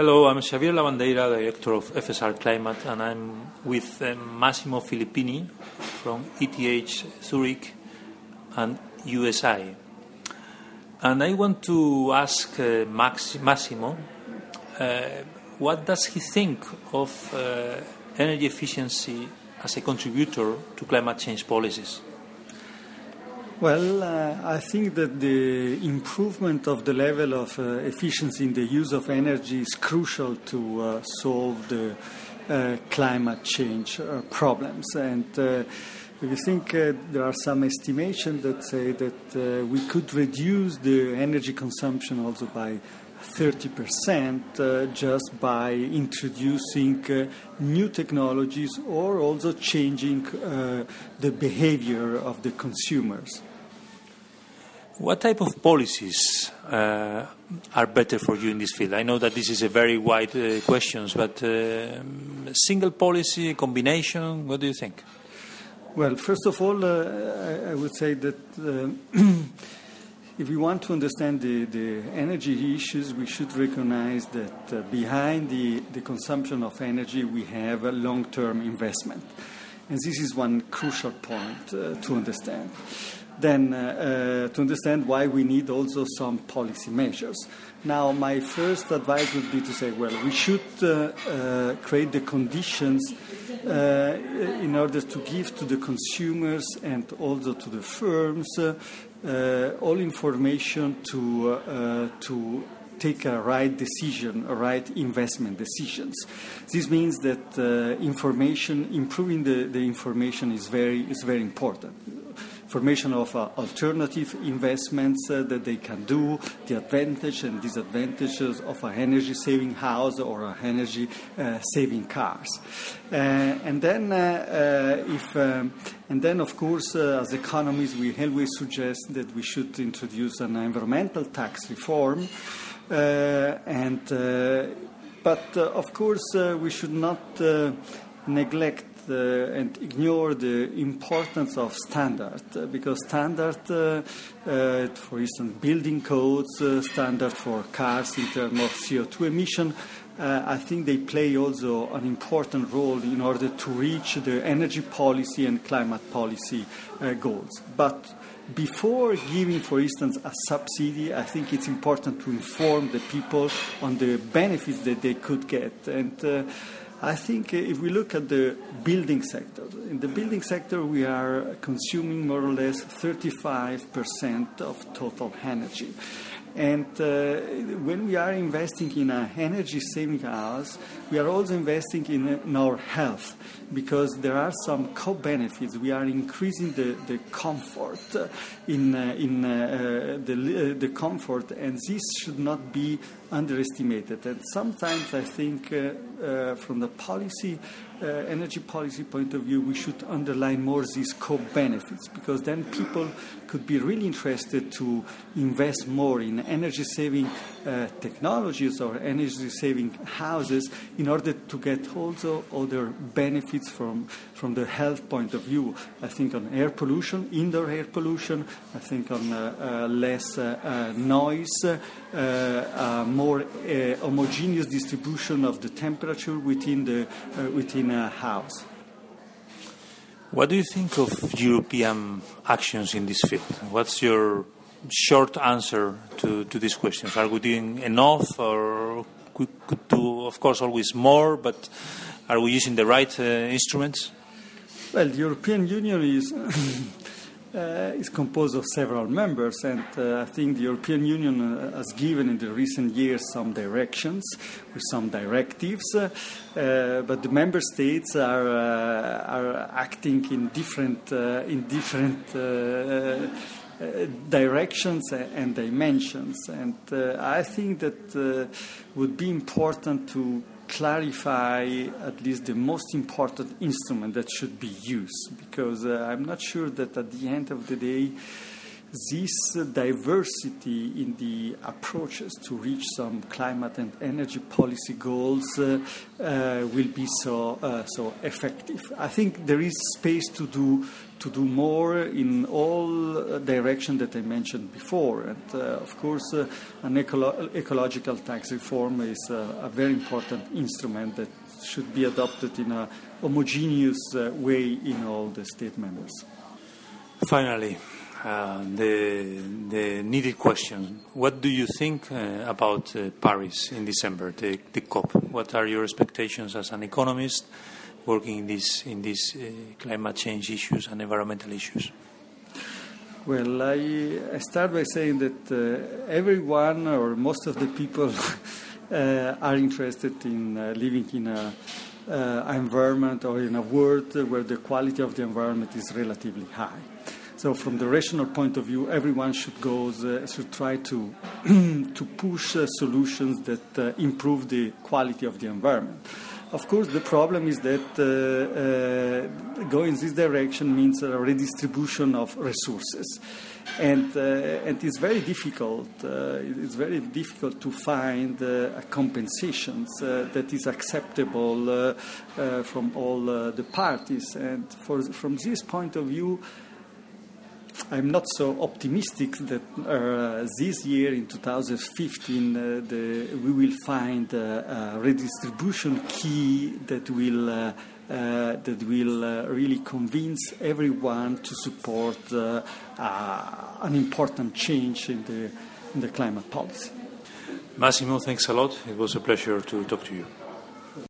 Hello, I'm Xavier Labandeira, Director of FSR Climate, and I'm with uh, Massimo Filippini from ETH Zurich and USI. And I want to ask uh, Max, Massimo uh, what does he think of uh, energy efficiency as a contributor to climate change policies? Well, uh, I think that the improvement of the level of uh, efficiency in the use of energy is crucial to uh, solve the uh, climate change uh, problems. And uh, we think there are some estimations that say that we could reduce the energy consumption also by 30% just by introducing new technologies or also changing the behavior of the consumers. What type of policies uh, are better for you in this field? I know that this is a very wide uh, question, but uh, single policy combination. What do you think? Well, first of all, uh, I, I, would say that uh, if we want to understand the, the, energy issues, we should recognize that uh, behind the, the consumption of energy, we have a long-term investment, and this is one crucial point to understand then uh, uh, to understand why we need also some policy measures. Now, my first advice would be to say, well, we should uh, create the conditions in order to give to the consumers and also to the firms all information to to take a right decision, a right investment decisions. This means that uh, information, improving the, the information is very, is very important formation of uh, alternative investments uh, that they can do, the advantage and disadvantages of an energy saving house or an energy uh, saving cars. Uh, and then, uh, uh, if, um, and then, of course, as economists, we always suggest that we should introduce an environmental tax reform. and, but of course, we should not neglect uh, and ignore the importance of standard uh, because standard, uh, for instance, building codes, standard for cars in terms of CO2 emission, uh, I think they play also an important role in order to reach the energy policy and climate policy uh, goals. But before giving, for instance, a subsidy, I think it's important to inform the people on the benefits that they could get. And uh, I think if we look at the building sector, in the building sector we are consuming more or less 35% of total energy. And uh, when we are investing in energy saving house, we are also investing in, in our health because there are some co benefits. We are increasing the, the comfort in, uh, in uh, the, uh, the comfort, and this should not be underestimated. And sometimes I think, uh, uh, from the policy uh, energy policy point of view, we should underline more these co-benefits because then people could be really interested to invest more in energy-saving uh, technologies or energy-saving houses in order to get also other benefits from from the health point of view. I think on air pollution, indoor air pollution. I think on uh, uh, less uh, uh noise, more homogeneous distribution of the temperature within the within a house. What do you think of European actions in this field? What's your short answer to, to these questions? Are we doing enough, or we could do, of course, always more, but are we using the right uh, instruments? Well, the European Union is uh, is composed of several members, and uh, I think the European Union uh, has given in the recent years some directions with some directives, uh, but the member states are uh, are acting in different uh, in different. Uh, directions and dimensions, and uh, I think that uh, would be important to clarify at least the most important instrument that should be used because uh, I'm not sure that at the end of the day this diversity in the approaches to reach some climate and energy policy goals uh, uh, will be so uh, so effective. I think there is space to do to do more in all directions that I mentioned before, and uh, of course, uh, an ecolo- ecological tax reform is a very important instrument that should be adopted in a homogeneous uh, way in all the state members. Finally, uh, the, the needed question. What do you think uh, about uh, Paris in December, the, the, COP? What are your expectations as an economist working in these in these uh, climate change issues and environmental issues? Well, I, I start by saying that uh, everyone or most of the people are interested in living in a environment or in a world where the quality of the environment is relatively high. So, from the rational point of view, everyone should go uh, should try to to push uh, solutions that uh, improve the quality of the environment. Of course, the problem is that uh, uh, going this direction means a redistribution of resources, and uh, and it's very difficult. it's very difficult to find compensations that is acceptable from all the parties. And for, from this point of view. I'm not so optimistic that uh, this year in 2015 uh, the, we will find a, a redistribution key that will uh, uh that will uh, really convince everyone to support uh, an important change in the in the climate policy. Massimo, thanks a lot. It was a pleasure to talk to you.